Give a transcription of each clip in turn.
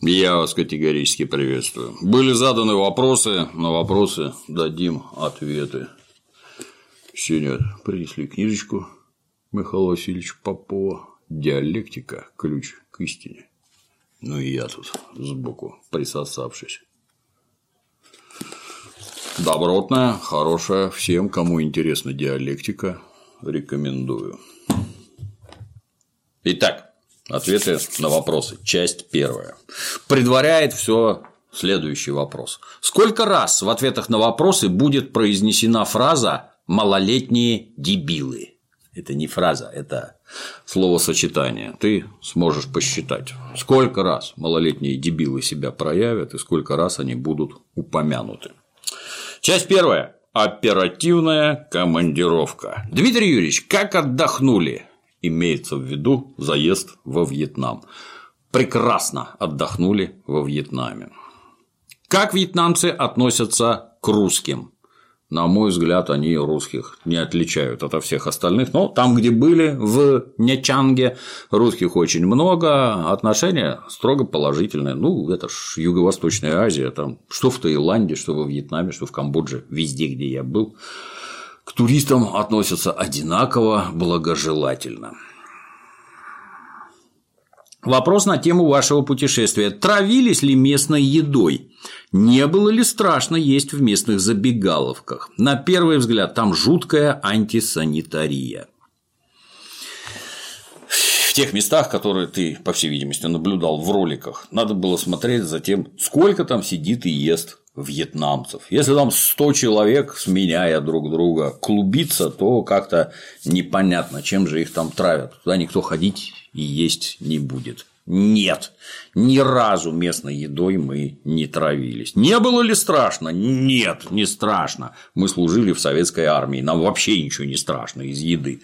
Я вас категорически приветствую. Были заданы вопросы, на вопросы дадим ответы. Сегодня принесли книжечку Михаила Васильевича Попова «Диалектика. Ключ к истине». Ну и я тут сбоку присосавшись. Добротная, хорошая, всем, кому интересна диалектика, рекомендую. Итак, Ответы на вопросы. Часть первая. Предваряет все следующий вопрос. Сколько раз в ответах на вопросы будет произнесена фраза «малолетние дебилы»? Это не фраза, это словосочетание. Ты сможешь посчитать, сколько раз малолетние дебилы себя проявят и сколько раз они будут упомянуты. Часть первая. Оперативная командировка. Дмитрий Юрьевич, как отдохнули? Имеется в виду заезд во Вьетнам. Прекрасно отдохнули во Вьетнаме. Как вьетнамцы относятся к русским? На мой взгляд, они русских не отличают от всех остальных, но там, где были, в Нячанге, русских очень много, отношения строго положительные. Ну, это ж Юго-Восточная Азия, там что в Таиланде, что во Вьетнаме, что в Камбодже, везде, где я был, к туристам относятся одинаково благожелательно. Вопрос на тему вашего путешествия. Травились ли местной едой? Не было ли страшно есть в местных забегаловках? На первый взгляд, там жуткая антисанитария. В тех местах, которые ты, по всей видимости, наблюдал в роликах, надо было смотреть за тем, сколько там сидит и ест вьетнамцев. Если там 100 человек, сменяя друг друга, клубиться, то как-то непонятно, чем же их там травят. Туда никто ходить и есть не будет. Нет, ни разу местной едой мы не травились. Не было ли страшно? Нет, не страшно. Мы служили в советской армии, нам вообще ничего не страшно из еды.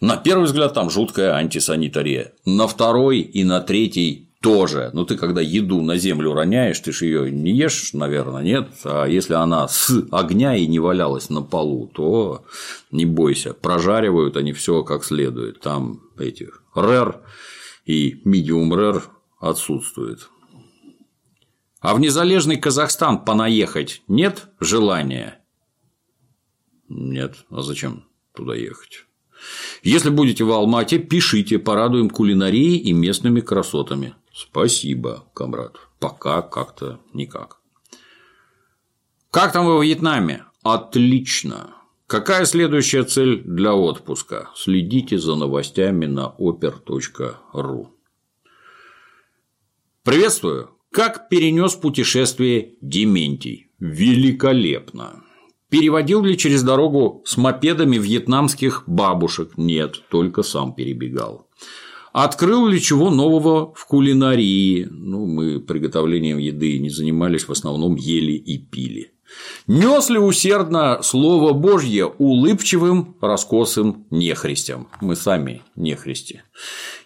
На первый взгляд там жуткая антисанитария. На второй и на третий тоже. Ну, ты когда еду на землю роняешь, ты же ее не ешь, наверное, нет. А если она с огня и не валялась на полу, то не бойся, прожаривают они все как следует. Там эти рэр и медиум рэр отсутствует. А в незалежный Казахстан понаехать нет желания? Нет. А зачем туда ехать? Если будете в Алмате, пишите, порадуем кулинарией и местными красотами. Спасибо, комрад. Пока как-то никак. Как там во Вьетнаме? Отлично. Какая следующая цель для отпуска? Следите за новостями на oper.ru. Приветствую. Как перенес путешествие Дементий? Великолепно. Переводил ли через дорогу с мопедами вьетнамских бабушек? Нет, только сам перебегал. Открыл ли чего нового в кулинарии? Ну, мы приготовлением еды не занимались, в основном ели и пили. Нес ли усердно Слово Божье улыбчивым, раскосым нехристям? Мы сами нехристи.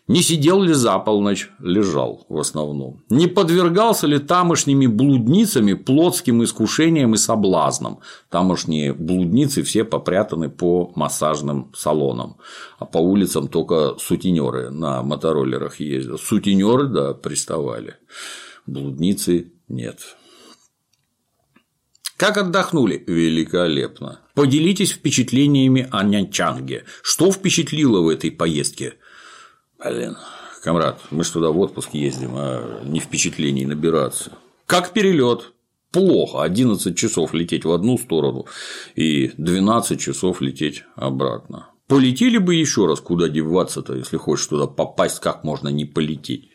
Не сидел ли за полночь, лежал в основном. Не подвергался ли тамошними блудницами плотским искушениям и соблазнам. Тамошние блудницы все попрятаны по массажным салонам, а по улицам только сутенеры на мотороллерах ездят. Сутенеры, да, приставали. Блудницы нет. Как отдохнули? Великолепно. Поделитесь впечатлениями о Нянчанге. Что впечатлило в этой поездке? Блин, комрад, мы же туда в отпуск ездим, а не впечатлений набираться. Как перелет? Плохо. 11 часов лететь в одну сторону и 12 часов лететь обратно. Полетели бы еще раз, куда деваться-то, если хочешь туда попасть, как можно не полететь.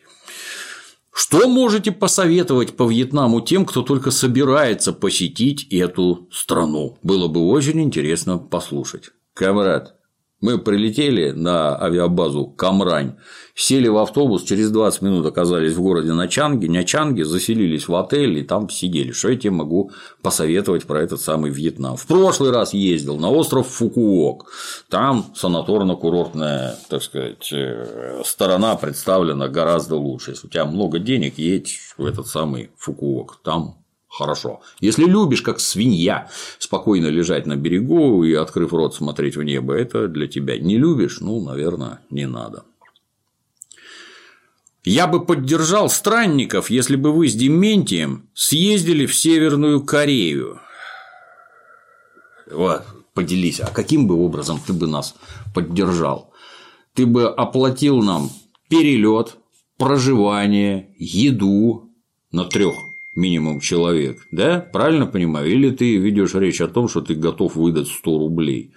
Что можете посоветовать по Вьетнаму тем, кто только собирается посетить эту страну? Было бы очень интересно послушать. Камрад, мы прилетели на авиабазу Камрань, сели в автобус, через 20 минут оказались в городе Начанге, Нячанге, заселились в отель и там сидели. Что я тебе могу посоветовать про этот самый Вьетнам? В прошлый раз ездил на остров Фукуок. Там санаторно-курортная, так сказать, э, сторона представлена гораздо лучше. Если у тебя много денег, едь в этот самый Фукуок. Там хорошо. Если любишь, как свинья, спокойно лежать на берегу и, открыв рот, смотреть в небо, это для тебя. Не любишь, ну, наверное, не надо. Я бы поддержал странников, если бы вы с Дементием съездили в Северную Корею. Вот, поделись, а каким бы образом ты бы нас поддержал? Ты бы оплатил нам перелет, проживание, еду на трех минимум человек, да? Правильно понимаю? Или ты ведешь речь о том, что ты готов выдать 100 рублей?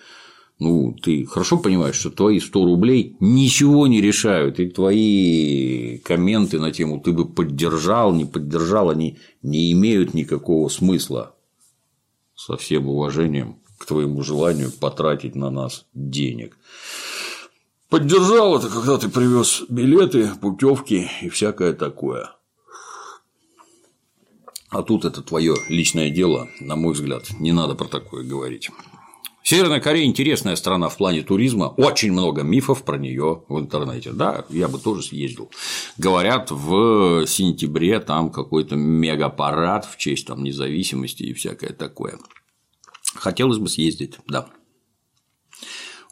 Ну, ты хорошо понимаешь, что твои 100 рублей ничего не решают, и твои комменты на тему «ты бы поддержал, не поддержал», они не имеют никакого смысла. Со всем уважением к твоему желанию потратить на нас денег. Поддержал это, когда ты привез билеты, путевки и всякое такое. А тут это твое личное дело, на мой взгляд, не надо про такое говорить. Северная Корея интересная страна в плане туризма, очень много мифов про нее в интернете. Да, я бы тоже съездил. Говорят, в сентябре там какой-то мегапарад в честь там независимости и всякое такое. Хотелось бы съездить, да.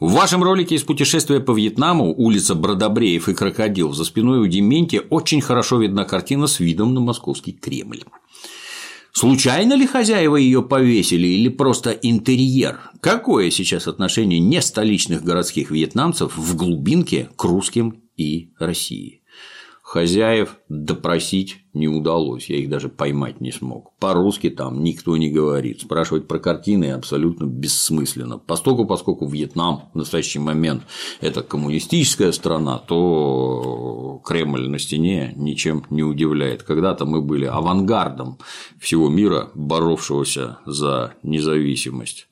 В вашем ролике из путешествия по Вьетнаму улица Бродобреев и Крокодил за спиной у Дементия очень хорошо видна картина с видом на московский Кремль. Случайно ли хозяева ее повесили или просто интерьер? Какое сейчас отношение не столичных городских вьетнамцев в глубинке к русским и России? Хозяев допросить не удалось, я их даже поймать не смог. По-русски там никто не говорит. Спрашивать про картины абсолютно бессмысленно. Поскольку, поскольку Вьетнам в настоящий момент это коммунистическая страна, то Кремль на стене ничем не удивляет. Когда-то мы были авангардом всего мира, боровшегося за независимость.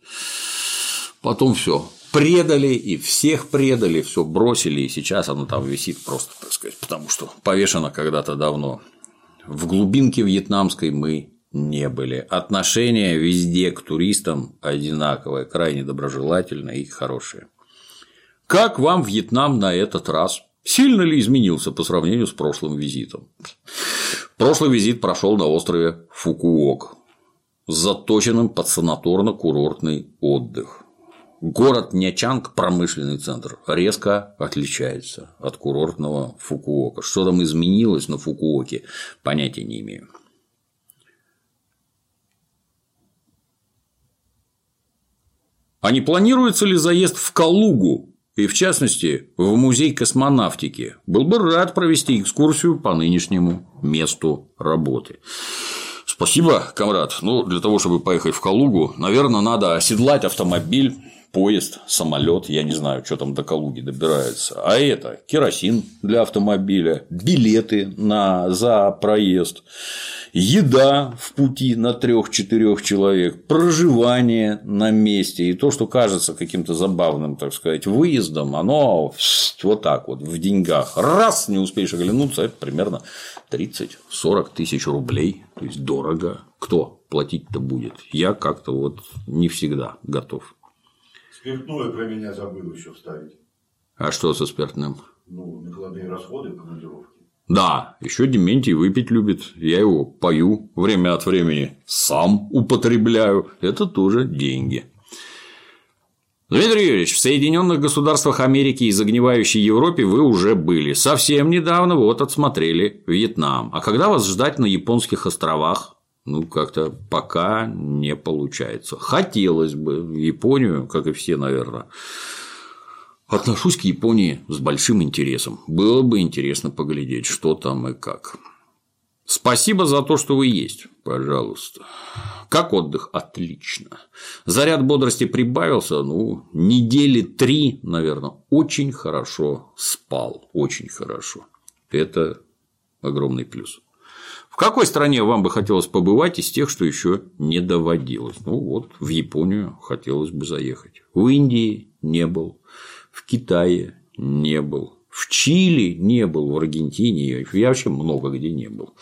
Потом все предали, и всех предали, все бросили, и сейчас оно там висит просто, так сказать, потому что повешено когда-то давно. В глубинке вьетнамской мы не были. Отношение везде к туристам одинаковое, крайне доброжелательное и хорошее. Как вам Вьетнам на этот раз? Сильно ли изменился по сравнению с прошлым визитом? Прошлый визит прошел на острове Фукуок заточенным под санаторно-курортный отдых. Город Нячанг, промышленный центр, резко отличается от курортного Фукуока. Что там изменилось на Фукуоке, понятия не имею. А не планируется ли заезд в Калугу и, в частности, в музей космонавтики? Был бы рад провести экскурсию по нынешнему месту работы. Спасибо, комрад. Ну, для того, чтобы поехать в Калугу, наверное, надо оседлать автомобиль поезд, самолет, я не знаю, что там до Калуги добирается. А это керосин для автомобиля, билеты на, за проезд, еда в пути на трех-четырех человек, проживание на месте. И то, что кажется каким-то забавным, так сказать, выездом, оно вот так вот в деньгах. Раз не успеешь оглянуться, это примерно 30-40 тысяч рублей. То есть дорого. Кто платить-то будет? Я как-то вот не всегда готов. Спиртное про меня забыл еще вставить. А что со спиртным? Ну, накладные расходы командировки. Да, еще Дементий выпить любит. Я его пою время от времени, сам употребляю. Это тоже деньги. Дмитрий Юрьевич, в Соединенных Государствах Америки и загнивающей Европе вы уже были. Совсем недавно вот отсмотрели Вьетнам. А когда вас ждать на японских островах? ну, как-то пока не получается. Хотелось бы в Японию, как и все, наверное. Отношусь к Японии с большим интересом. Было бы интересно поглядеть, что там и как. Спасибо за то, что вы есть, пожалуйста. Как отдых? Отлично. Заряд бодрости прибавился, ну, недели три, наверное, очень хорошо спал, очень хорошо. Это огромный плюс какой стране вам бы хотелось побывать из тех, что еще не доводилось? Ну вот, в Японию хотелось бы заехать. В Индии не был, в Китае не был, в Чили не был, в Аргентине я вообще много где не был.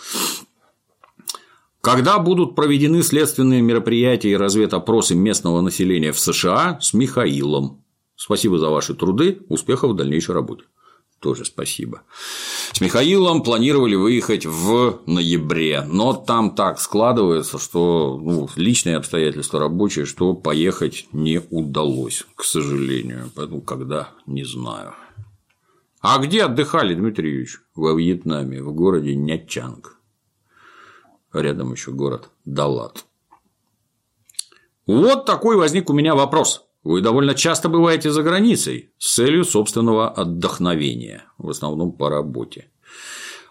Когда будут проведены следственные мероприятия и разведопросы местного населения в США с Михаилом? Спасибо за ваши труды, успехов в дальнейшей работе тоже спасибо. С Михаилом планировали выехать в ноябре, но там так складывается, что ну, личные обстоятельства рабочие, что поехать не удалось, к сожалению. Поэтому когда не знаю. А где отдыхали, Дмитрий Юрьевич? Во Вьетнаме, в городе Нячанг. Рядом еще город Далат. Вот такой возник у меня вопрос. Вы довольно часто бываете за границей с целью собственного отдохновения, в основном по работе.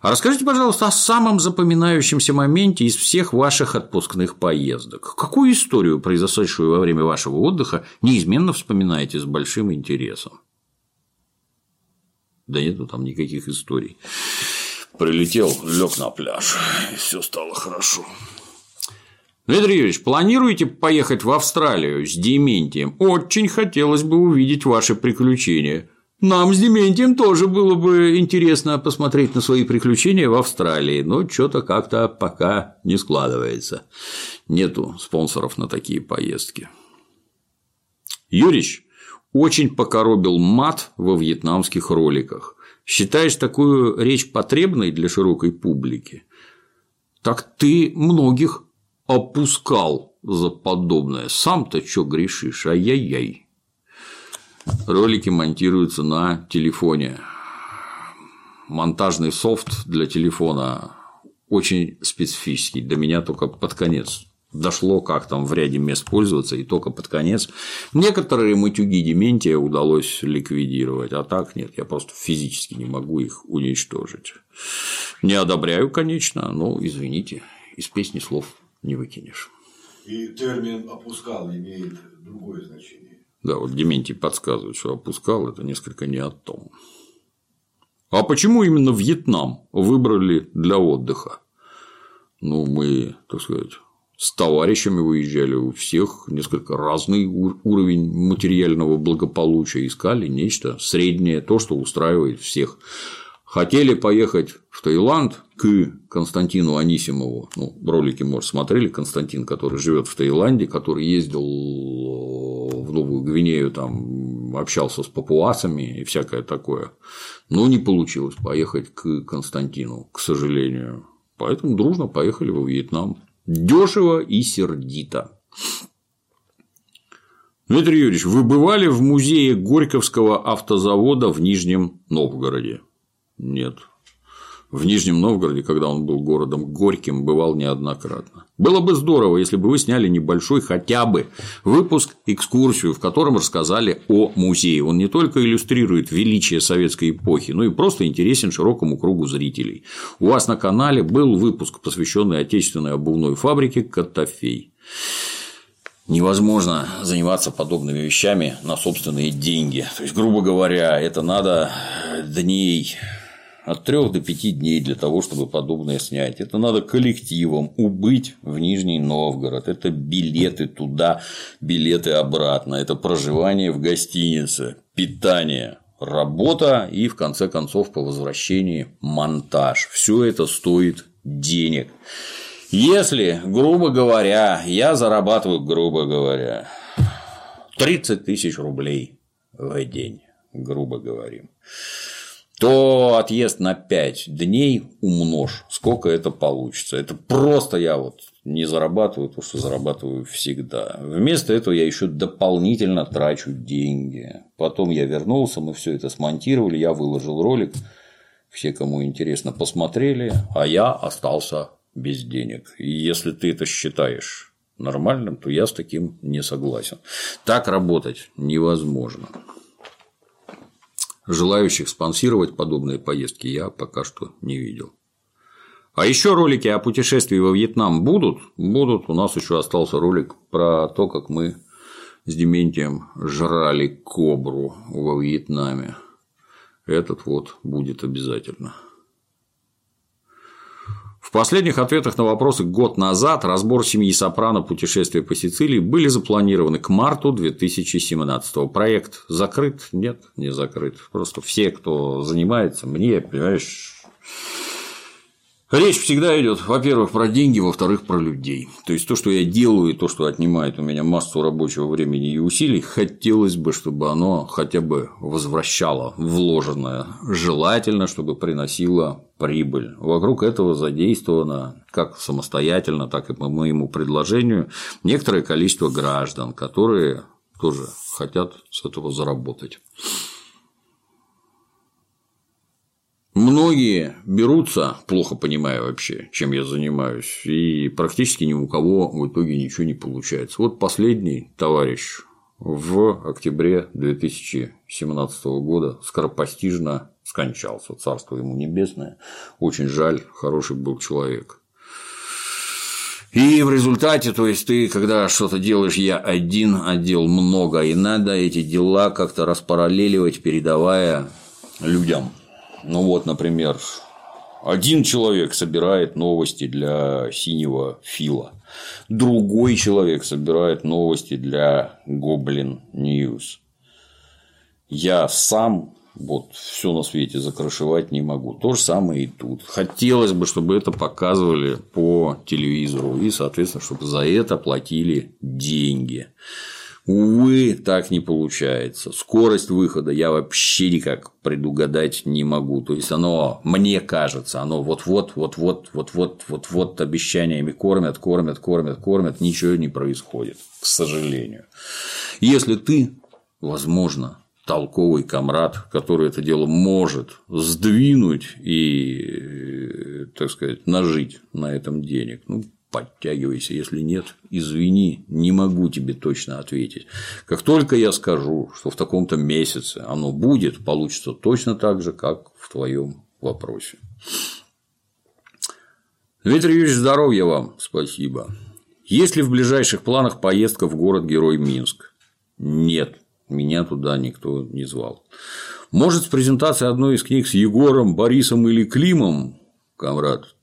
А расскажите, пожалуйста, о самом запоминающемся моменте из всех ваших отпускных поездок. Какую историю, произошедшую во время вашего отдыха, неизменно вспоминаете с большим интересом? Да нету там никаких историй. Прилетел, лег на пляж, и все стало хорошо. Дмитрий Юрьевич, планируете поехать в Австралию с Дементием? Очень хотелось бы увидеть ваши приключения. Нам с Дементием тоже было бы интересно посмотреть на свои приключения в Австралии, но что-то как-то пока не складывается. Нету спонсоров на такие поездки. Юрич очень покоробил мат во вьетнамских роликах. Считаешь такую речь потребной для широкой публики? Так ты многих опускал за подобное. Сам-то что грешишь? Ай-яй-яй. Ролики монтируются на телефоне. Монтажный софт для телефона очень специфический. До меня только под конец дошло, как там в ряде мест пользоваться, и только под конец. Некоторые матюги Дементия удалось ликвидировать, а так нет, я просто физически не могу их уничтожить. Не одобряю, конечно, но извините, из песни слов не выкинешь. И термин опускал имеет другое значение. Да, вот Дементий подсказывает, что опускал это несколько не о том. А почему именно Вьетнам выбрали для отдыха? Ну, мы, так сказать, с товарищами выезжали, у всех несколько разный уровень материального благополучия, искали нечто среднее, то, что устраивает всех. Хотели поехать в Таиланд к Константину Анисимову. Ну, ролики, может, смотрели. Константин, который живет в Таиланде, который ездил в Новую Гвинею, там общался с папуасами и всякое такое. Но не получилось поехать к Константину, к сожалению. Поэтому дружно поехали во Вьетнам. Дешево и сердито. Дмитрий Юрьевич, вы бывали в музее Горьковского автозавода в Нижнем Новгороде? Нет. В Нижнем Новгороде, когда он был городом Горьким, бывал неоднократно. Было бы здорово, если бы вы сняли небольшой хотя бы выпуск, экскурсию, в котором рассказали о музее. Он не только иллюстрирует величие советской эпохи, но и просто интересен широкому кругу зрителей. У вас на канале был выпуск, посвященный отечественной обувной фабрике «Котофей». Невозможно заниматься подобными вещами на собственные деньги. То есть, грубо говоря, это надо дней от трех до пяти дней для того, чтобы подобное снять. Это надо коллективом убыть в Нижний Новгород. Это билеты туда, билеты обратно. Это проживание в гостинице, питание, работа и, в конце концов, по возвращении монтаж. Все это стоит денег. Если, грубо говоря, я зарабатываю, грубо говоря, 30 тысяч рублей в день, грубо говорим, то отъезд на 5 дней умножь, сколько это получится. Это просто я вот не зарабатываю то, что зарабатываю всегда. Вместо этого я еще дополнительно трачу деньги. Потом я вернулся, мы все это смонтировали, я выложил ролик, все, кому интересно, посмотрели, а я остался без денег. И если ты это считаешь нормальным, то я с таким не согласен. Так работать невозможно. Желающих спонсировать подобные поездки я пока что не видел. А еще ролики о путешествии во Вьетнам будут? Будут. У нас еще остался ролик про то, как мы с Дементием жрали кобру во Вьетнаме. Этот вот будет обязательно. Последних ответах на вопросы год назад разбор семьи Сопрано «Путешествие по Сицилии» были запланированы к марту 2017 -го. Проект закрыт? Нет, не закрыт. Просто все, кто занимается, мне, понимаешь, Речь всегда идет, во-первых, про деньги, во-вторых, про людей. То есть то, что я делаю, и то, что отнимает у меня массу рабочего времени и усилий, хотелось бы, чтобы оно хотя бы возвращало вложенное. Желательно, чтобы приносило прибыль. Вокруг этого задействовано как самостоятельно, так и по моему предложению некоторое количество граждан, которые тоже хотят с этого заработать. Многие берутся, плохо понимая вообще, чем я занимаюсь, и практически ни у кого в итоге ничего не получается. Вот последний товарищ в октябре 2017 года скоропостижно скончался. Царство ему небесное. Очень жаль, хороший был человек. И в результате, то есть ты, когда что-то делаешь, я один, отдел много, и надо эти дела как-то распараллеливать, передавая людям. Ну вот, например, один человек собирает новости для синего фила, другой человек собирает новости для Гоблин News. Я сам вот все на свете закрашивать не могу. То же самое и тут. Хотелось бы, чтобы это показывали по телевизору и, соответственно, чтобы за это платили деньги. Увы, так не получается. Скорость выхода я вообще никак предугадать не могу. То есть оно, мне кажется, оно вот-вот, вот-вот, вот-вот, вот-вот обещаниями кормят, кормят, кормят, кормят, ничего не происходит, к сожалению. Если ты, возможно, толковый комрад, который это дело может сдвинуть и, так сказать, нажить на этом денег. Ну, подтягивайся, если нет, извини, не могу тебе точно ответить. Как только я скажу, что в таком-то месяце оно будет, получится точно так же, как в твоем вопросе. Дмитрий Юрьевич, здоровья вам, спасибо. Есть ли в ближайших планах поездка в город-герой Минск? Нет, меня туда никто не звал. Может, с презентацией одной из книг с Егором, Борисом или Климом, комрад,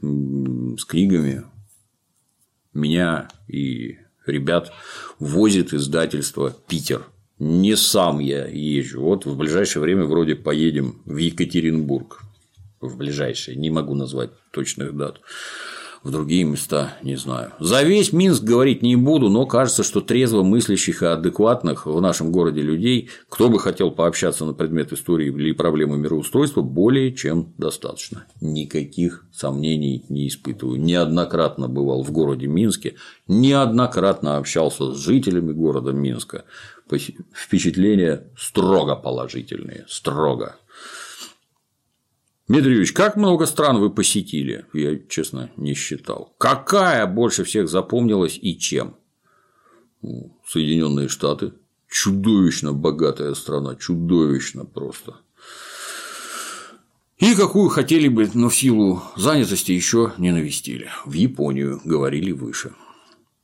с книгами меня и ребят возит издательство Питер. Не сам я езжу. Вот в ближайшее время вроде поедем в Екатеринбург. В ближайшее. Не могу назвать точных дат в другие места не знаю. За весь Минск говорить не буду, но кажется, что трезво мыслящих и адекватных в нашем городе людей, кто бы хотел пообщаться на предмет истории или проблемы мироустройства, более чем достаточно. Никаких сомнений не испытываю. Неоднократно бывал в городе Минске, неоднократно общался с жителями города Минска. Впечатления строго положительные, строго. Дмитрий Юрьевич, как много стран вы посетили? Я, честно, не считал. Какая больше всех запомнилась и чем? Соединенные Штаты. Чудовищно богатая страна, чудовищно просто. И какую хотели бы, но в силу занятости еще не навестили. В Японию, говорили выше.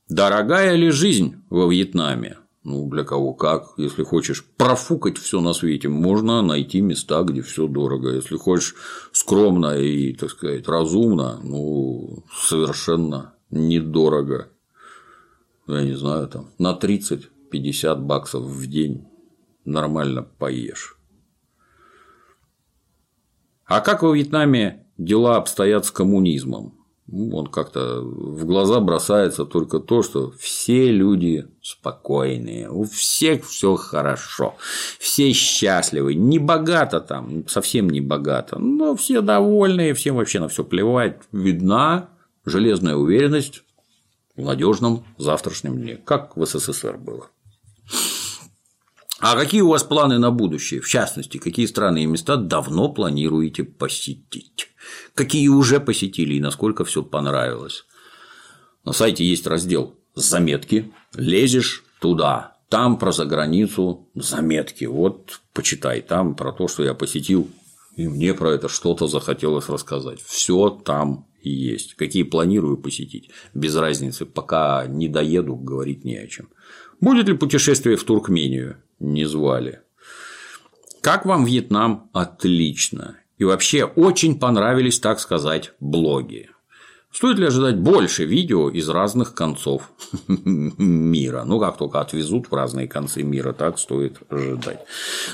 Дорогая ли жизнь во Вьетнаме? Ну, для кого как. Если хочешь профукать все на свете, можно найти места, где все дорого. Если хочешь скромно и, так сказать, разумно, ну, совершенно недорого. Я не знаю, там, на 30-50 баксов в день нормально поешь. А как во Вьетнаме дела обстоят с коммунизмом? Он как-то в глаза бросается только то, что все люди спокойные, у всех все хорошо, все счастливы, не богато там, совсем не богато, но все довольные, всем вообще на все плевать, видна железная уверенность в надежном завтрашнем дне, как в СССР было. А какие у вас планы на будущее? В частности, какие страны и места давно планируете посетить? Какие уже посетили и насколько все понравилось? На сайте есть раздел «Заметки». Лезешь туда, там про заграницу заметки. Вот почитай, там про то, что я посетил, и мне про это что-то захотелось рассказать. Все там есть. Какие планирую посетить, без разницы, пока не доеду, говорить не о чем. Будет ли путешествие в Туркмению? Не звали. Как вам Вьетнам? Отлично. И вообще очень понравились, так сказать, блоги. Стоит ли ожидать больше видео из разных концов мира? Ну, как только отвезут в разные концы мира, так стоит ожидать.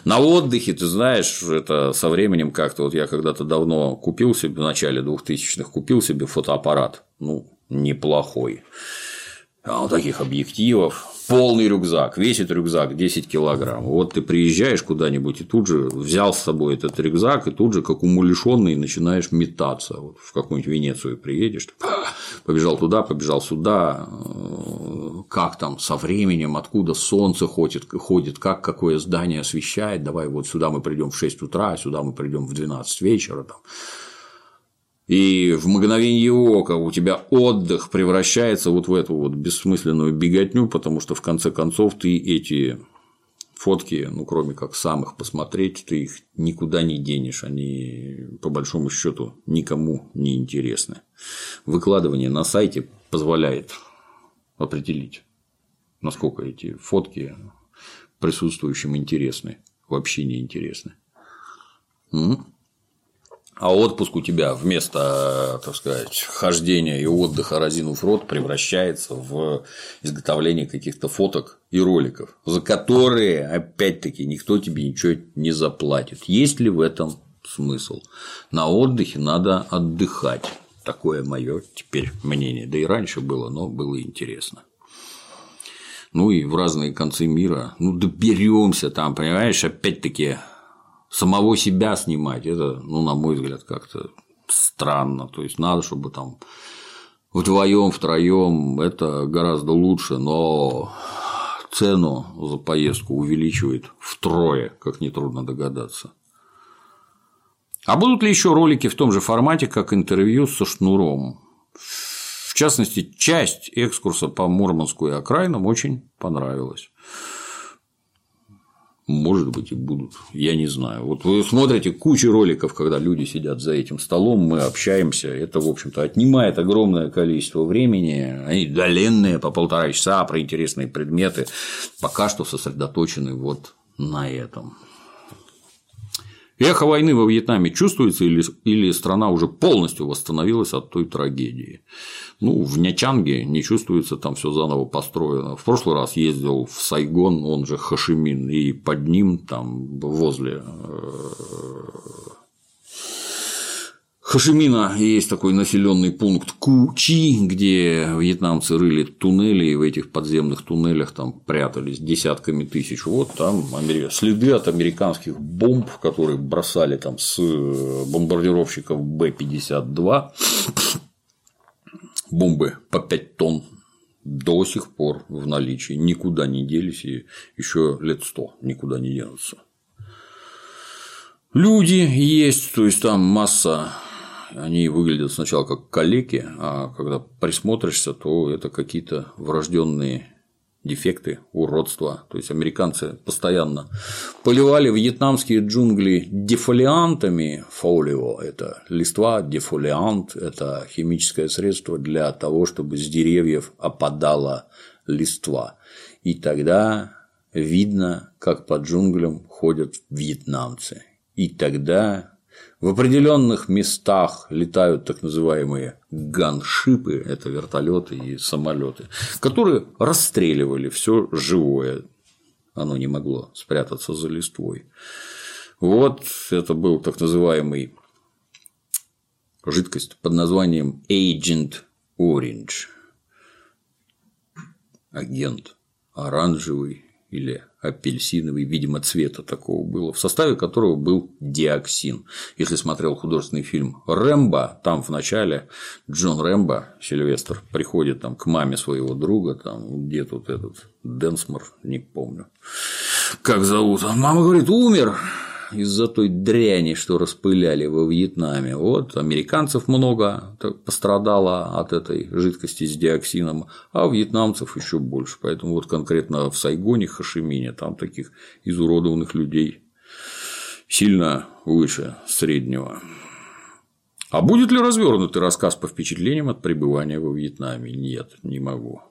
На отдыхе, ты знаешь, это со временем как-то, вот я когда-то давно купил себе, в начале 2000-х, купил себе фотоаппарат, ну, неплохой. А вот таких объективов, полный рюкзак, весит рюкзак 10 килограмм. Вот ты приезжаешь куда-нибудь и тут же взял с собой этот рюкзак, и тут же, как умалишенный, начинаешь метаться. Вот в какую-нибудь Венецию приедешь, побежал туда, побежал сюда, как там со временем, откуда солнце ходит, ходит, как какое здание освещает, давай вот сюда мы придем в 6 утра, сюда мы придем в 12 вечера. Там. И в мгновение ока у тебя отдых превращается вот в эту вот бессмысленную беготню, потому что в конце концов ты эти фотки, ну, кроме как самых посмотреть, ты их никуда не денешь, они по большому счету никому не интересны. Выкладывание на сайте позволяет определить, насколько эти фотки присутствующим интересны, вообще не интересны. А отпуск у тебя вместо, так сказать, хождения и отдыха разинув рот превращается в изготовление каких-то фоток и роликов, за которые, опять-таки, никто тебе ничего не заплатит. Есть ли в этом смысл? На отдыхе надо отдыхать. Такое мое теперь мнение. Да и раньше было, но было интересно. Ну и в разные концы мира. Ну, доберемся там, понимаешь, опять-таки самого себя снимать, это, ну, на мой взгляд, как-то странно. То есть надо, чтобы там вдвоем, втроем это гораздо лучше, но цену за поездку увеличивает втрое, как нетрудно догадаться. А будут ли еще ролики в том же формате, как интервью со Шнуром? В частности, часть экскурса по Мурманску и окраинам очень понравилась. Может быть, и будут. Я не знаю. Вот вы смотрите кучу роликов, когда люди сидят за этим столом, мы общаемся. Это, в общем-то, отнимает огромное количество времени. Они доленные по полтора часа про интересные предметы. Пока что сосредоточены вот на этом. Эхо войны во Вьетнаме чувствуется или, или страна уже полностью восстановилась от той трагедии? Ну, в Нячанге не чувствуется, там все заново построено. В прошлый раз ездил в Сайгон, он же Хашимин, и под ним, там возле э, Хашимина есть такой населенный пункт Кучи, где вьетнамцы рыли туннели, и в этих подземных туннелях там прятались десятками тысяч. Вот там следы от американских бомб, которые бросали там с бомбардировщиков Б-52, бомбы по 5 тонн до сих пор в наличии, никуда не делись и еще лет сто никуда не денутся. Люди есть, то есть там масса они выглядят сначала как калеки, а когда присмотришься, то это какие-то врожденные дефекты, уродства. То есть американцы постоянно поливали вьетнамские джунгли дефолиантами. Фолио – это листва, дефолиант – это химическое средство для того, чтобы с деревьев опадала листва. И тогда видно, как по джунглям ходят вьетнамцы. И тогда в определенных местах летают так называемые ганшипы, это вертолеты и самолеты, которые расстреливали все живое. Оно не могло спрятаться за листвой. Вот это был так называемый жидкость под названием Agent Orange. Агент оранжевый или апельсиновый, видимо, цвета такого было, в составе которого был диоксин. Если смотрел художественный фильм Рэмбо, там в начале Джон Рэмбо, Сильвестр, приходит там к маме своего друга, там где тут этот Денсмор, не помню, как зовут. Мама говорит, умер из-за той дряни, что распыляли во Вьетнаме. Вот американцев много пострадало от этой жидкости с диоксином, а вьетнамцев еще больше. Поэтому вот конкретно в Сайгоне, Хашимине, там таких изуродованных людей сильно выше среднего. А будет ли развернутый рассказ по впечатлениям от пребывания во Вьетнаме? Нет, не могу.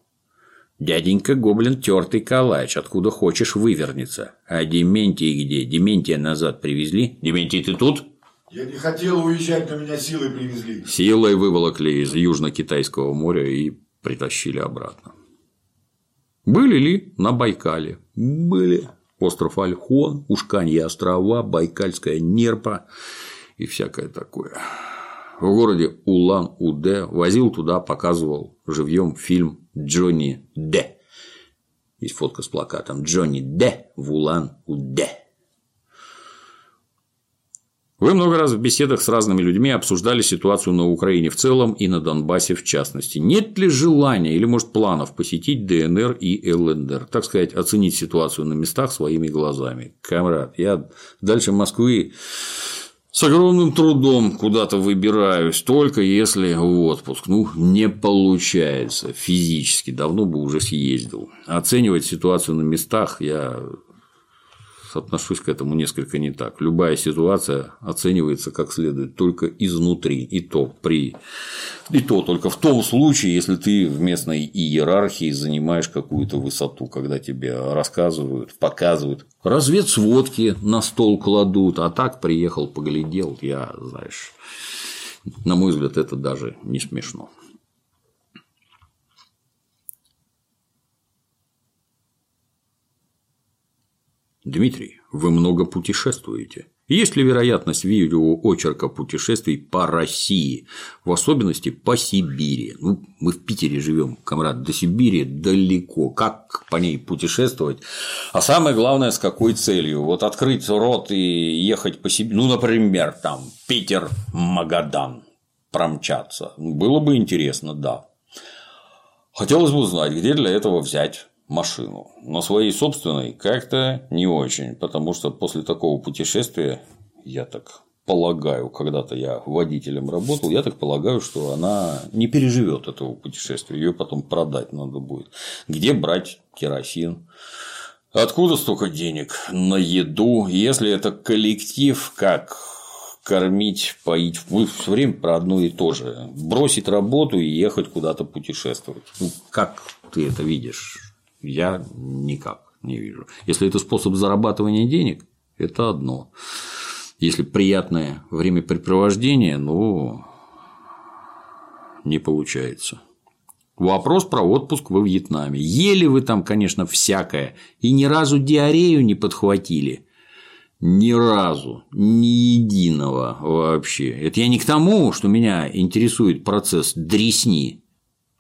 Дяденька Гоблин тертый калач, откуда хочешь вывернется. А Дементий где? Дементия назад привезли? Дементий, ты тут? Я не хотел уезжать, но меня силой привезли. Силой выволокли из Южно-Китайского моря и притащили обратно. Были ли на Байкале? Были. Остров Альхон, Ушканье острова, Байкальская нерпа и всякое такое в городе Улан-Удэ, возил туда, показывал живьем фильм Джонни Д. Есть фотка с плакатом Джонни Д. в Улан-Удэ. Вы много раз в беседах с разными людьми обсуждали ситуацию на Украине в целом и на Донбассе в частности. Нет ли желания или, может, планов посетить ДНР и ЛНР? Так сказать, оценить ситуацию на местах своими глазами. Камрад, я дальше Москвы с огромным трудом куда-то выбираюсь, только если в отпуск. Ну, не получается физически, давно бы уже съездил. Оценивать ситуацию на местах я отношусь к этому несколько не так. Любая ситуация оценивается как следует только изнутри, и то при и то только в том случае, если ты в местной иерархии занимаешь какую-то высоту, когда тебе рассказывают, показывают, разведсводки на стол кладут, а так приехал, поглядел, я, знаешь, на мой взгляд, это даже не смешно. Дмитрий, вы много путешествуете. Есть ли вероятность видео очерка путешествий по России, в особенности по Сибири? Ну, мы в Питере живем, комрад, до Сибири далеко. Как по ней путешествовать? А самое главное, с какой целью? Вот открыть рот и ехать по Сибири, ну, например, там Питер, Магадан, промчаться. Было бы интересно, да. Хотелось бы узнать, где для этого взять машину. Но своей собственной как-то не очень, потому что после такого путешествия, я так полагаю, когда-то я водителем работал, я так полагаю, что она не переживет этого путешествия, ее потом продать надо будет. Где брать керосин? Откуда столько денег на еду? Если это коллектив, как кормить, поить. Вы все время про одно и то же. Бросить работу и ехать куда-то путешествовать. Ну, как ты это видишь? Я никак не вижу. Если это способ зарабатывания денег, это одно. Если приятное времяпрепровождение, ну, не получается. Вопрос про отпуск во Вьетнаме. Ели вы там, конечно, всякое, и ни разу диарею не подхватили. Ни разу, ни единого вообще. Это я не к тому, что меня интересует процесс дресни.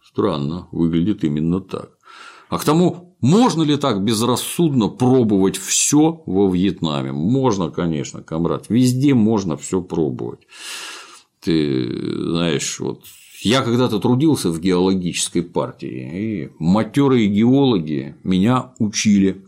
Странно, выглядит именно так а к тому, можно ли так безрассудно пробовать все во Вьетнаме? Можно, конечно, комрад. Везде можно все пробовать. Ты знаешь, вот я когда-то трудился в геологической партии, и матерые геологи меня учили.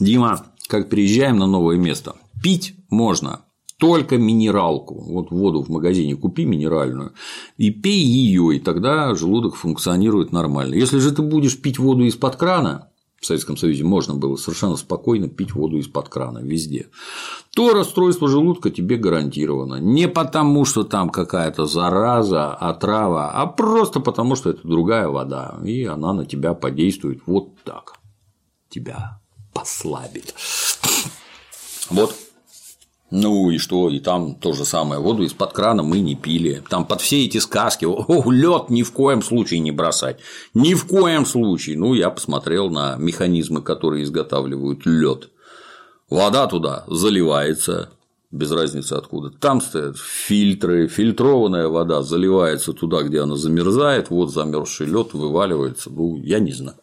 Дима, как приезжаем на новое место, пить можно только минералку. Вот воду в магазине купи минеральную и пей ее, и тогда желудок функционирует нормально. Если же ты будешь пить воду из-под крана, в Советском Союзе можно было совершенно спокойно пить воду из-под крана везде, то расстройство желудка тебе гарантировано. Не потому, что там какая-то зараза, отрава, а просто потому, что это другая вода, и она на тебя подействует вот так. Тебя послабит. Вот ну и что, и там то же самое. Воду из-под крана мы не пили. Там под все эти сказки, о, лед ни в коем случае не бросать. Ни в коем случае. Ну, я посмотрел на механизмы, которые изготавливают лед. Вода туда заливается, без разницы откуда. Там стоят фильтры, фильтрованная вода заливается туда, где она замерзает, вот замерзший лед вываливается. Ну, я не знаю.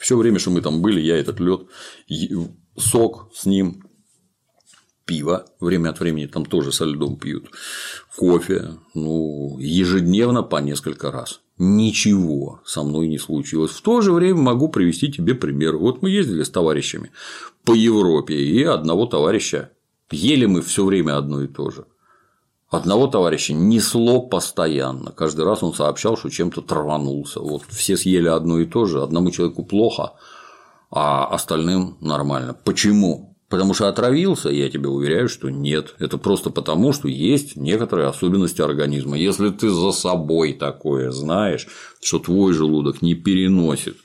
Все время, что мы там были, я этот лед, сок с ним пиво, время от времени там тоже со льдом пьют, кофе, ну, ежедневно по несколько раз. Ничего со мной не случилось. В то же время могу привести тебе пример. Вот мы ездили с товарищами по Европе, и одного товарища ели мы все время одно и то же. Одного товарища несло постоянно. Каждый раз он сообщал, что чем-то траванулся. Вот все съели одно и то же, одному человеку плохо, а остальным нормально. Почему? Потому что отравился, я тебе уверяю, что нет. Это просто потому, что есть некоторые особенности организма. Если ты за собой такое знаешь, что твой желудок не переносит,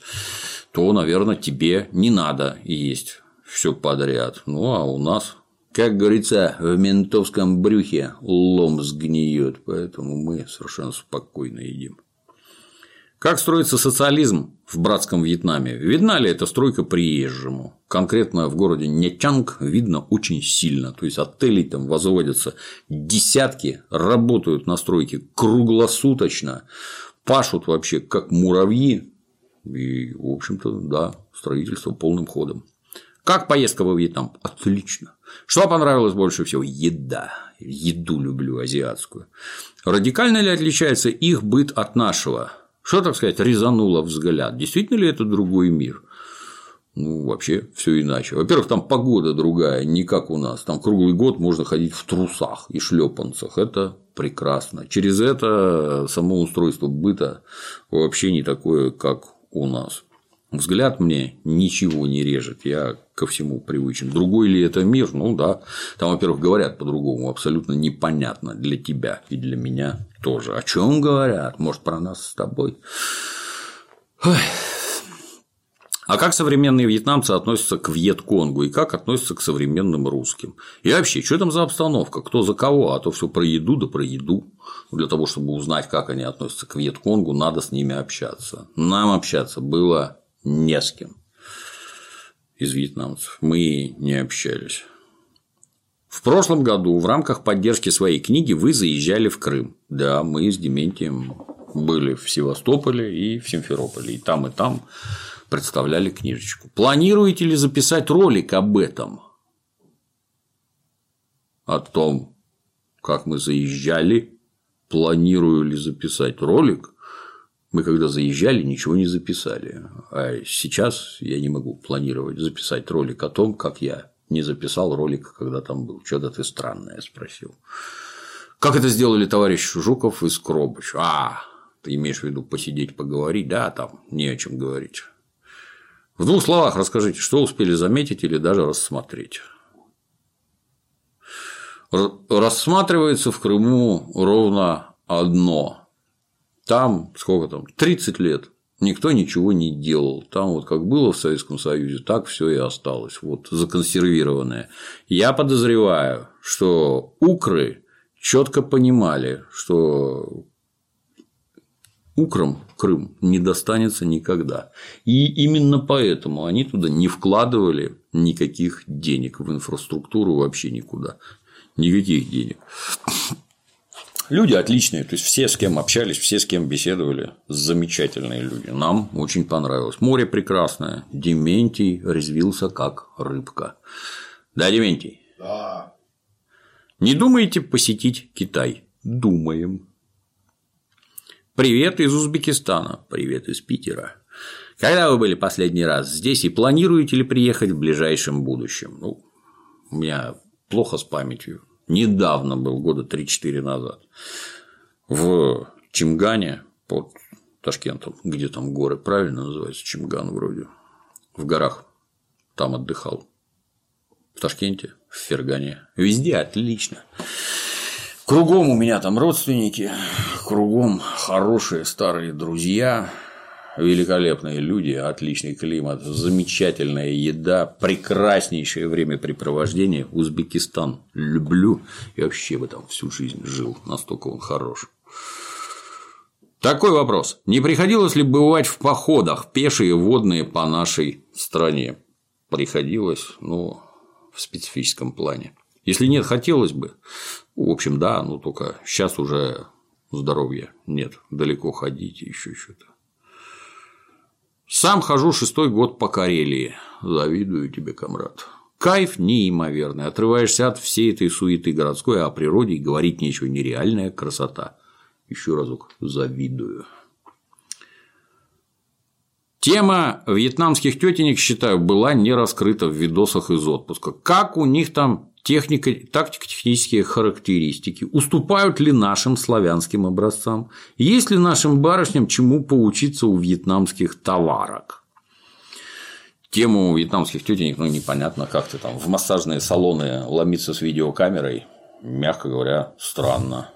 то, наверное, тебе не надо есть все подряд. Ну а у нас, как говорится, в ментовском брюхе лом сгниет, поэтому мы совершенно спокойно едим. Как строится социализм в братском Вьетнаме? Видна ли эта стройка приезжему? Конкретно в городе Нячанг видно очень сильно. То есть отелей там возводятся десятки, работают на стройке круглосуточно, пашут вообще как муравьи. И, в общем-то, да, строительство полным ходом. Как поездка во Вьетнам? Отлично. Что понравилось больше всего? Еда. Еду люблю азиатскую. Радикально ли отличается их быт от нашего? Что, так сказать, резануло взгляд? Действительно ли это другой мир? Ну, вообще все иначе. Во-первых, там погода другая, не как у нас. Там круглый год можно ходить в трусах и шлепанцах. Это прекрасно. Через это само устройство быта вообще не такое, как у нас. Взгляд мне ничего не режет, я ко всему привычен. Другой ли это мир? Ну да. Там, во-первых, говорят по-другому, абсолютно непонятно для тебя и для меня тоже. О чем говорят? Может, про нас с тобой? Ой. А как современные вьетнамцы относятся к Вьетконгу и как относятся к современным русским? И вообще, что там за обстановка? Кто за кого? А то все про еду да про еду. Для того, чтобы узнать, как они относятся к Вьетконгу, надо с ними общаться. Нам общаться было не с кем из вьетнамцев. Мы не общались. В прошлом году в рамках поддержки своей книги вы заезжали в Крым. Да, мы с Дементием были в Севастополе и в Симферополе. И там, и там представляли книжечку. Планируете ли записать ролик об этом? О том, как мы заезжали? Планирую ли записать ролик? Мы когда заезжали, ничего не записали. А сейчас я не могу планировать записать ролик о том, как я не записал ролик, когда там был. Что-то ты странное спросил. Как это сделали товарищ Жуков и Скробыч? А, ты имеешь в виду посидеть, поговорить? Да, там не о чем говорить. В двух словах расскажите, что успели заметить или даже рассмотреть. Рассматривается в Крыму ровно одно там, сколько там, 30 лет никто ничего не делал. Там вот как было в Советском Союзе, так все и осталось, вот законсервированное. Я подозреваю, что укры четко понимали, что Украм Крым не достанется никогда. И именно поэтому они туда не вкладывали никаких денег в инфраструктуру вообще никуда. Никаких денег. Люди отличные, то есть все, с кем общались, все, с кем беседовали, замечательные люди. Нам очень понравилось. Море прекрасное. Дементий резвился как рыбка. Да, Дементий? Да. Не думаете посетить Китай? Думаем. Привет из Узбекистана. Привет из Питера. Когда вы были последний раз здесь и планируете ли приехать в ближайшем будущем? Ну, у меня плохо с памятью недавно был, года 3-4 назад, в Чимгане под Ташкентом, где там горы правильно называется, Чимган вроде, в горах, там отдыхал. В Ташкенте, в Фергане, везде отлично. Кругом у меня там родственники, кругом хорошие старые друзья, великолепные люди, отличный климат, замечательная еда, прекраснейшее времяпрепровождение. Узбекистан люблю и вообще бы там всю жизнь жил, настолько он хорош. Такой вопрос. Не приходилось ли бывать в походах пешие водные по нашей стране? Приходилось, но в специфическом плане. Если нет, хотелось бы. В общем, да, но только сейчас уже здоровья нет, далеко ходить еще что-то. Сам хожу шестой год по Карелии. Завидую тебе, комрад. Кайф неимоверный. Отрываешься от всей этой суеты городской, а о природе говорить нечего. Нереальная красота. Еще разок завидую. Тема вьетнамских тетенек, считаю, была не раскрыта в видосах из отпуска. Как у них там техника, тактико-технические характеристики, уступают ли нашим славянским образцам, есть ли нашим барышням чему поучиться у вьетнамских товарок. Тему вьетнамских тетенек, ну, непонятно, как ты там в массажные салоны ломиться с видеокамерой, мягко говоря, странно.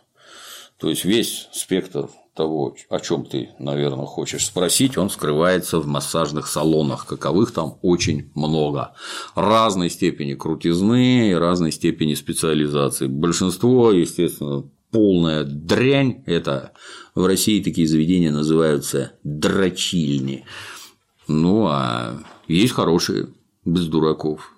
То есть весь спектр того, о чем ты, наверное, хочешь спросить, он скрывается в массажных салонах, каковых там очень много. Разной степени крутизны разной степени специализации. Большинство, естественно, полная дрянь. Это в России такие заведения называются дрочильни. Ну, а есть хорошие, без дураков.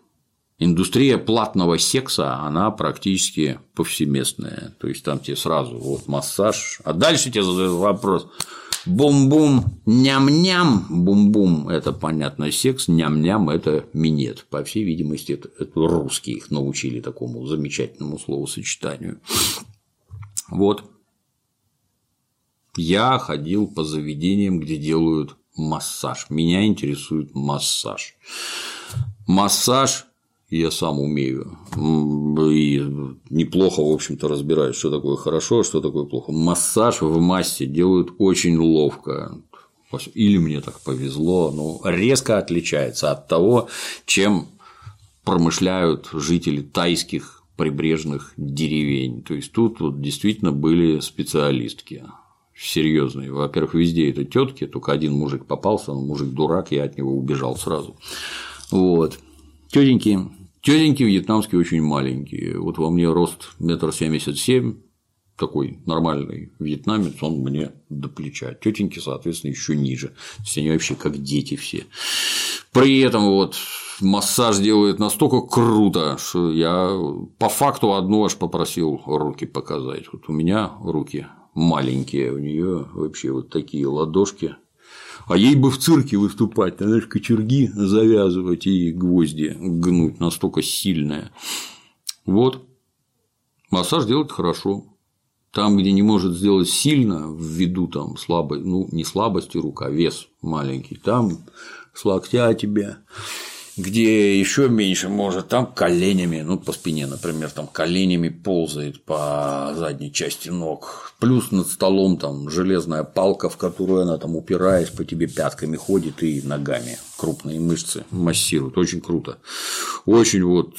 Индустрия платного секса, она практически повсеместная. То есть там тебе сразу вот массаж, а дальше тебе задают вопрос, Бум-бум, ням-ням, бум-бум – это, понятно, секс, ням-ням – это минет. По всей видимости, это, это русские их научили такому замечательному словосочетанию. Вот. Я ходил по заведениям, где делают массаж. Меня интересует массаж. Массаж я сам умею. И неплохо, в общем-то, разбираюсь, что такое хорошо, а что такое плохо. Массаж в массе делают очень ловко. Или мне так повезло, но резко отличается от того, чем промышляют жители тайских прибрежных деревень. То есть тут вот действительно были специалистки серьезные. Во-первых, везде это тетки, только один мужик попался, он мужик дурак, я от него убежал сразу. Вот. Тетеньки, тетеньки вьетнамские очень маленькие. Вот во мне рост метр семьдесят семь, такой нормальный вьетнамец, он мне до плеча. Тетеньки, соответственно, еще ниже. То есть они вообще как дети все. При этом вот массаж делает настолько круто, что я по факту одну аж попросил руки показать. Вот у меня руки маленькие, у нее вообще вот такие ладошки. А ей бы в цирке выступать, надо же кочерги завязывать и гвозди гнуть, настолько сильная. Вот. Массаж делать хорошо. Там, где не может сделать сильно, ввиду там слабой, ну, не слабости рук, а вес маленький, там с локтя тебя где еще меньше может, там коленями, ну, по спине, например, там коленями ползает по задней части ног, плюс над столом там железная палка, в которую она там упираясь по тебе пятками ходит и ногами. Крупные мышцы массирует, очень круто, очень вот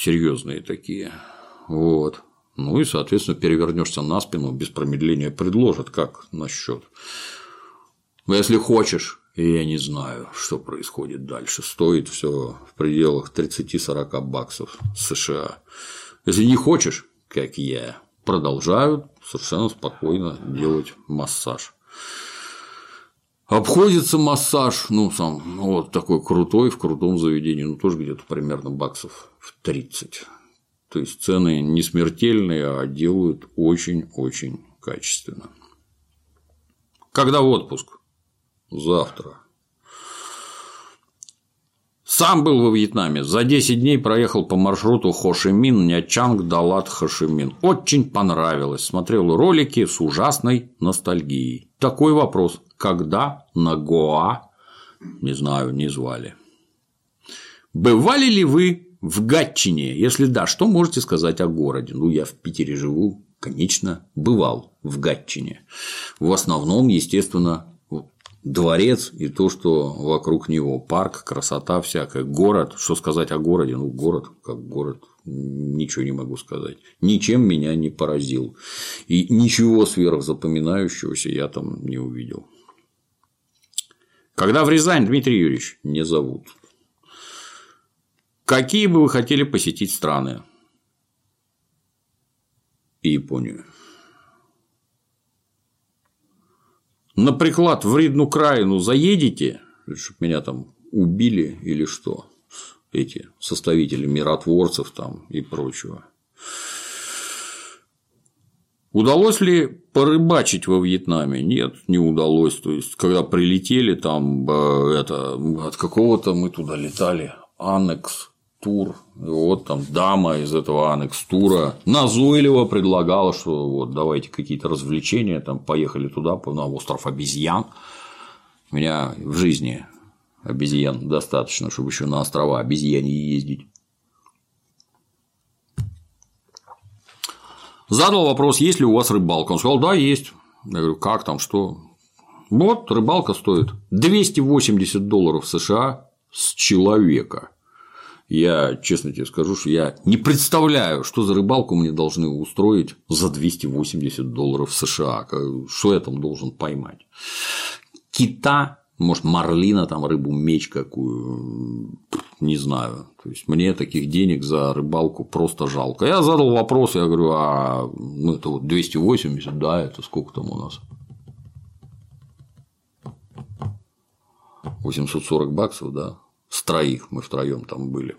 серьезные такие, вот. Ну и, соответственно, перевернешься на спину, без промедления предложат, как насчет. Если хочешь, и я не знаю, что происходит дальше. Стоит все в пределах 30-40 баксов США. Если не хочешь, как я, продолжают совершенно спокойно делать массаж. Обходится массаж, ну, сам, ну, вот такой крутой, в крутом заведении, ну, тоже где-то примерно баксов в 30. То есть цены не смертельные, а делают очень-очень качественно. Когда отпуск? Завтра. Сам был во Вьетнаме. За 10 дней проехал по маршруту Хошимин, Нячанг, Далат, Хошимин. Очень понравилось. Смотрел ролики с ужасной ностальгией. Такой вопрос. Когда на Гоа? Не знаю, не звали. Бывали ли вы в Гатчине? Если да, что можете сказать о городе? Ну, я в Питере живу, конечно, бывал в Гатчине. В основном, естественно, дворец и то, что вокруг него парк, красота всякая, город. Что сказать о городе? Ну, город как город, ничего не могу сказать. Ничем меня не поразил. И ничего сверхзапоминающегося я там не увидел. Когда в Рязань, Дмитрий Юрьевич, не зовут. Какие бы вы хотели посетить страны? И Японию. На приклад в Ридну Краину заедете, чтобы меня там убили или что, эти составители миротворцев там и прочего. Удалось ли порыбачить во Вьетнаме? Нет, не удалось. То есть, когда прилетели, там э, это от какого-то мы туда летали, Анекс тур. И вот там дама из этого анекс-тура назойливо предлагала, что вот давайте какие-то развлечения, там поехали туда, на остров обезьян. У меня в жизни обезьян достаточно, чтобы еще на острова обезьяне ездить. Задал вопрос, есть ли у вас рыбалка. Он сказал, да, есть. Я говорю, как там, что? Вот, рыбалка стоит 280 долларов США с человека. Я честно тебе скажу, что я не представляю, что за рыбалку мне должны устроить за 280 долларов США. Что я там должен поймать? Кита, может, марлина, там рыбу меч какую, не знаю. То есть мне таких денег за рыбалку просто жалко. Я задал вопрос, я говорю, а ну это вот 280, да, это сколько там у нас? 840 баксов, да, с троих мы втроем там были.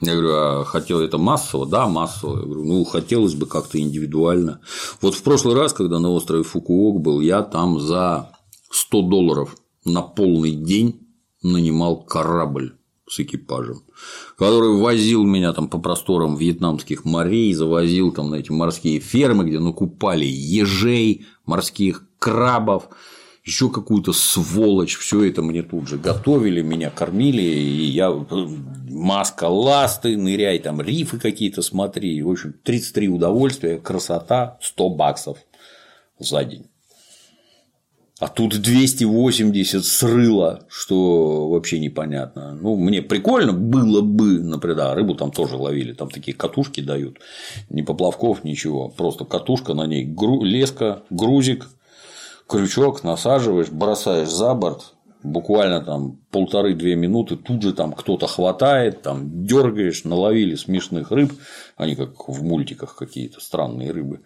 Я говорю, а хотел это массово? Да, массово. Я говорю, ну, хотелось бы как-то индивидуально. Вот в прошлый раз, когда на острове Фукуок был, я там за 100 долларов на полный день нанимал корабль с экипажем, который возил меня там по просторам вьетнамских морей, завозил там на эти морские фермы, где накупали ежей, морских крабов, еще какую-то сволочь, все это мне тут же готовили, меня кормили, и я маска ласты, ныряй, там рифы какие-то смотри, в общем, 33 удовольствия, красота, 100 баксов за день. А тут 280 срыло, что вообще непонятно. Ну, мне прикольно было бы, например, да, рыбу там тоже ловили, там такие катушки дают, ни поплавков, ничего, просто катушка, на ней леска, грузик, крючок, насаживаешь, бросаешь за борт, буквально там полторы-две минуты, тут же там кто-то хватает, там дергаешь, наловили смешных рыб, они как в мультиках какие-то странные рыбы.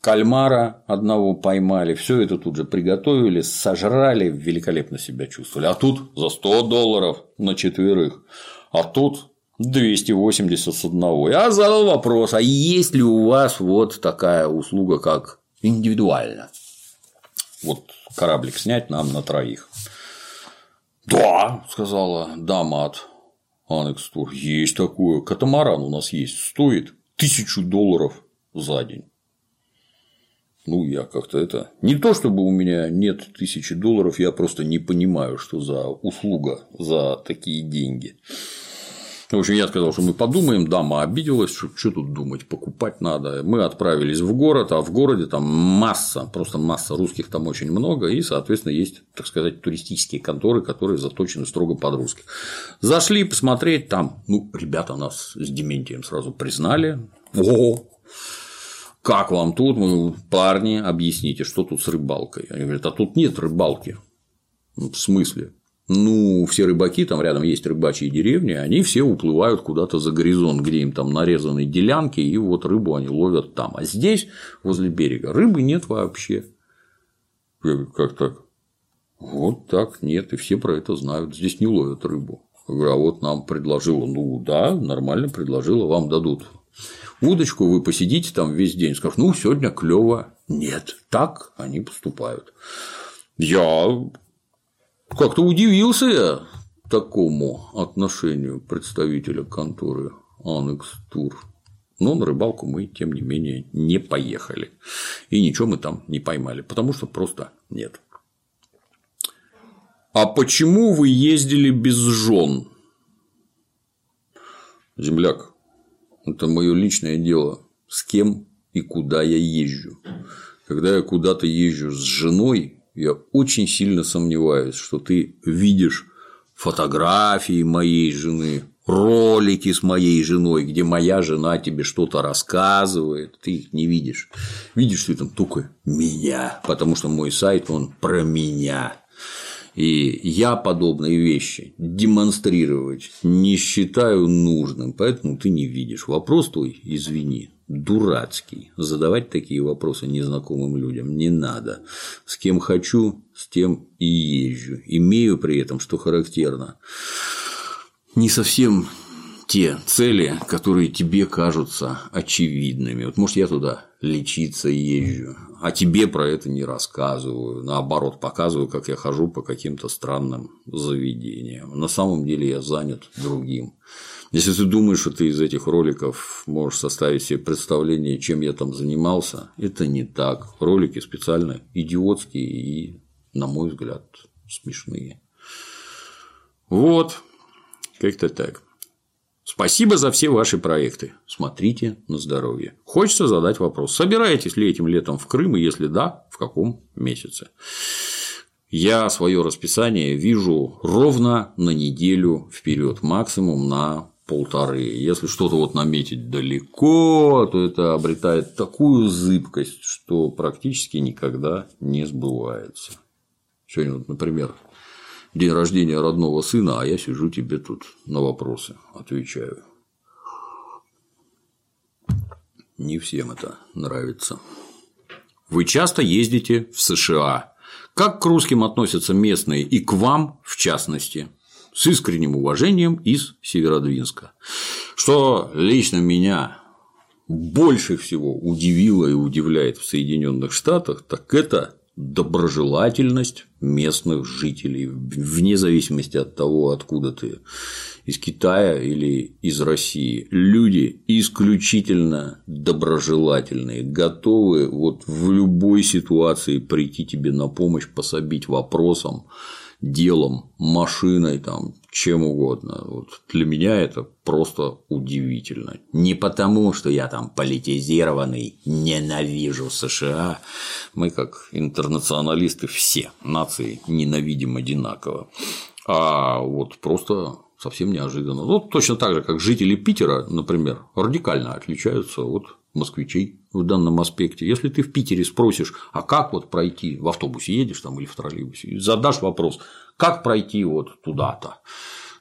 Кальмара одного поймали, все это тут же приготовили, сожрали, великолепно себя чувствовали. А тут за 100 долларов на четверых, а тут 280 с одного. Я задал вопрос, а есть ли у вас вот такая услуга, как индивидуально? Вот кораблик снять нам на троих. Да, сказала дама от Анекс. Есть такое. Катамаран у нас есть. Стоит тысячу долларов за день. Ну, я как-то это. Не то чтобы у меня нет тысячи долларов, я просто не понимаю, что за услуга за такие деньги. В общем, я сказал, что мы подумаем, дама обиделась, что, что тут думать, покупать надо. Мы отправились в город, а в городе там масса, просто масса русских там очень много, и, соответственно, есть, так сказать, туристические конторы, которые заточены строго под русских. Зашли посмотреть там, ну, ребята нас с Дементием сразу признали, о, как вам тут, мы, парни, объясните, что тут с рыбалкой. Они говорят, а тут нет рыбалки. В смысле? Ну, все рыбаки, там рядом есть рыбачьи деревни, они все уплывают куда-то за горизонт, где им там нарезаны делянки, и вот рыбу они ловят там. А здесь, возле берега, рыбы нет вообще. Я говорю, как так? Вот так, нет, и все про это знают. Здесь не ловят рыбу. Я говорю, а вот нам предложила, ну да, нормально предложила, вам дадут удочку, вы посидите там весь день, скажешь, ну, сегодня клево. Нет, так они поступают. Я как-то удивился я такому отношению представителя конторы Анекс Тур. Но на рыбалку мы, тем не менее, не поехали. И ничего мы там не поймали, потому что просто нет. А почему вы ездили без жен? Земляк, это мое личное дело, с кем и куда я езжу. Когда я куда-то езжу с женой, я очень сильно сомневаюсь, что ты видишь фотографии моей жены, ролики с моей женой, где моя жена тебе что-то рассказывает, ты их не видишь. Видишь ты там только меня, потому что мой сайт, он про меня. И я подобные вещи демонстрировать не считаю нужным, поэтому ты не видишь. Вопрос твой, извини, дурацкий. Задавать такие вопросы незнакомым людям не надо. С кем хочу, с тем и езжу. Имею при этом, что характерно, не совсем те цели, которые тебе кажутся очевидными. Вот, может, я туда лечиться езжу, а тебе про это не рассказываю, наоборот, показываю, как я хожу по каким-то странным заведениям. На самом деле я занят другим. Если ты думаешь, что ты из этих роликов можешь составить себе представление, чем я там занимался, это не так. Ролики специально идиотские и, на мой взгляд, смешные. Вот, как-то так. Спасибо за все ваши проекты. Смотрите на здоровье. Хочется задать вопрос. Собираетесь ли этим летом в Крым, и если да, в каком месяце? Я свое расписание вижу ровно на неделю вперед, максимум на полторы. Если что-то вот наметить далеко, то это обретает такую зыбкость, что практически никогда не сбывается. Сегодня, вот, например, день рождения родного сына, а я сижу тебе тут на вопросы отвечаю. Не всем это нравится. Вы часто ездите в США. Как к русским относятся местные и к вам в частности? С искренним уважением из Северодвинска. Что лично меня больше всего удивило и удивляет в Соединенных Штатах, так это доброжелательность местных жителей, вне зависимости от того, откуда ты из Китая или из России. Люди исключительно доброжелательные, готовы вот в любой ситуации прийти тебе на помощь, пособить вопросом, делом, машиной, там, чем угодно. Вот для меня это просто удивительно. Не потому, что я там политизированный, ненавижу США. Мы, как интернационалисты, все нации ненавидим одинаково. А вот просто совсем неожиданно. Ну, точно так же, как жители Питера, например, радикально отличаются от москвичей в данном аспекте. Если ты в Питере спросишь, а как вот пройти, в автобусе едешь там или в троллейбусе, задашь вопрос, как пройти вот туда-то,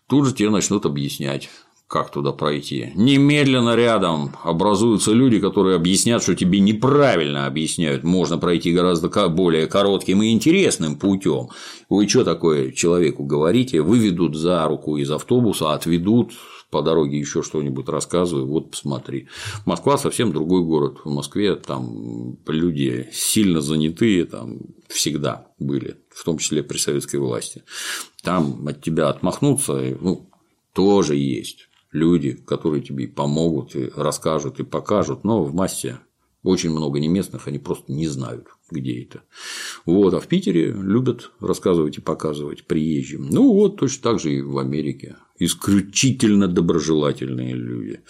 тут же тебе начнут объяснять, как туда пройти. Немедленно рядом образуются люди, которые объяснят, что тебе неправильно объясняют. Можно пройти гораздо более коротким и интересным путем. Вы что такое человеку говорите? Выведут за руку из автобуса, отведут по дороге еще что-нибудь рассказываю, вот посмотри. Москва совсем другой город. В Москве там люди сильно занятые, там всегда были, в том числе при советской власти. Там от тебя отмахнуться, ну, тоже есть люди, которые тебе помогут, и расскажут, и покажут, но в массе очень много не местных, они просто не знают, где это. Вот, а в Питере любят рассказывать и показывать приезжим. Ну вот, точно так же и в Америке. Исключительно доброжелательные люди.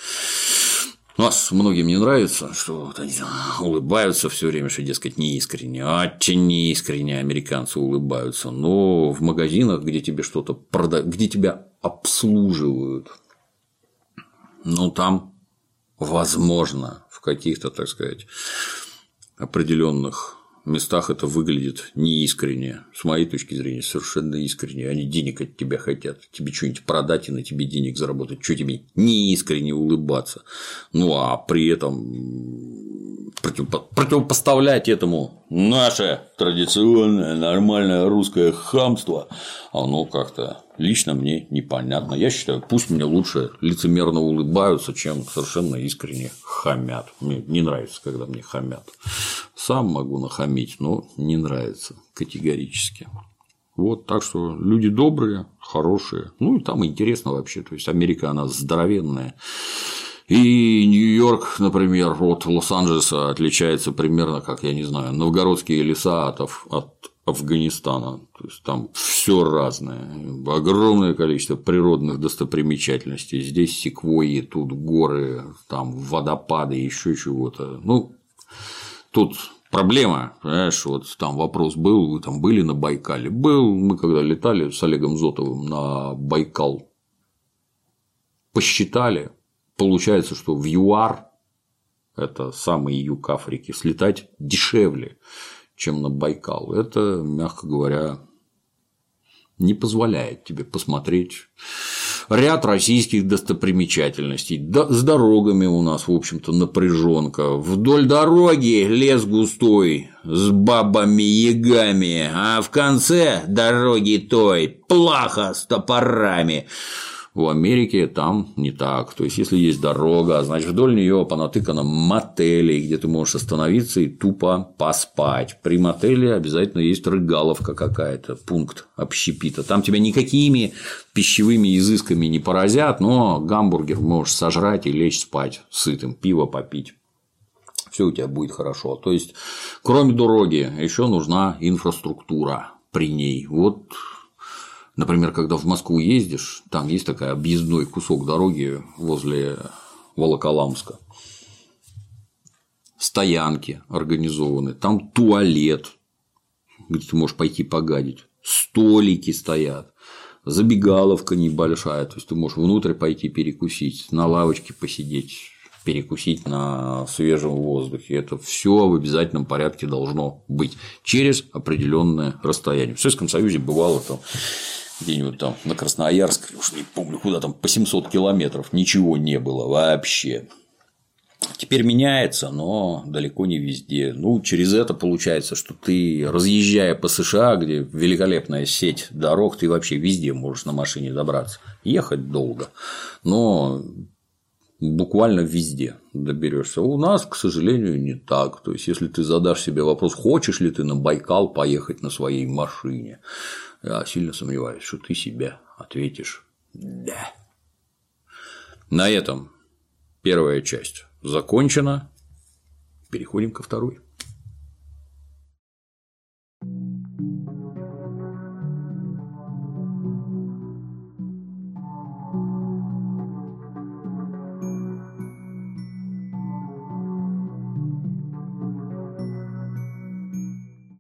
У нас многим не нравится, что вот они улыбаются все время, что, дескать, неискренне, очень неискренне американцы улыбаются. Но в магазинах, где тебе что-то продают, где тебя обслуживают, ну там возможно в каких-то, так сказать, определенных местах это выглядит неискренне. С моей точки зрения, совершенно искренне. Они денег от тебя хотят. Тебе что-нибудь продать и на тебе денег заработать. Что тебе неискренне улыбаться? Ну, а при этом противопоставлять этому наше традиционное нормальное русское хамство, оно как-то лично мне непонятно. Я считаю, пусть мне лучше лицемерно улыбаются, чем совершенно искренне хамят. Мне не нравится, когда мне хамят. Сам могу нахамить, но не нравится категорически. Вот, так что люди добрые, хорошие. Ну и там интересно вообще. То есть Америка, она здоровенная. И Нью-Йорк, например, от Лос-Анджелеса отличается примерно, как, я не знаю, новгородские леса от, от Афганистана. То есть там все разное, огромное количество природных достопримечательностей. Здесь секвойи, тут горы, там водопады, еще чего-то. Ну, тут проблема, понимаешь, вот там вопрос был, вы там были на Байкале? Был, мы когда летали с Олегом Зотовым на Байкал, посчитали, Получается, что в ЮАР, это самый юг Африки, слетать дешевле, чем на Байкал. Это, мягко говоря, не позволяет тебе посмотреть ряд российских достопримечательностей. с дорогами у нас, в общем-то, напряженка. Вдоль дороги лес густой с бабами-ягами, а в конце дороги той плаха с топорами. В Америке там не так. То есть, если есть дорога, значит, вдоль нее понатыкано мотелей, где ты можешь остановиться и тупо поспать. При мотеле обязательно есть рыгаловка какая-то, пункт общепита. Там тебя никакими пищевыми изысками не поразят, но гамбургер можешь сожрать и лечь спать сытым, пиво попить все у тебя будет хорошо. То есть, кроме дороги, еще нужна инфраструктура при ней. Вот Например, когда в Москву ездишь, там есть такой объездной кусок дороги возле Волоколамска. Стоянки организованы, там туалет, где ты можешь пойти погадить, столики стоят, забегаловка небольшая, то есть ты можешь внутрь пойти перекусить, на лавочке посидеть, перекусить на свежем воздухе. Это все в обязательном порядке должно быть через определенное расстояние. В Советском Союзе бывало там где-нибудь там на Красноярск, уж не помню, куда там, по 700 километров, ничего не было вообще. теперь меняется, но далеко не везде. Ну, через это получается, что ты, разъезжая по США, где великолепная сеть дорог, ты вообще везде можешь на машине добраться. Ехать долго, но буквально везде доберешься. У нас, к сожалению, не так. То есть, если ты задашь себе вопрос, хочешь ли ты на Байкал поехать на своей машине, я сильно сомневаюсь, что ты себе ответишь «да». На этом первая часть закончена. Переходим ко второй.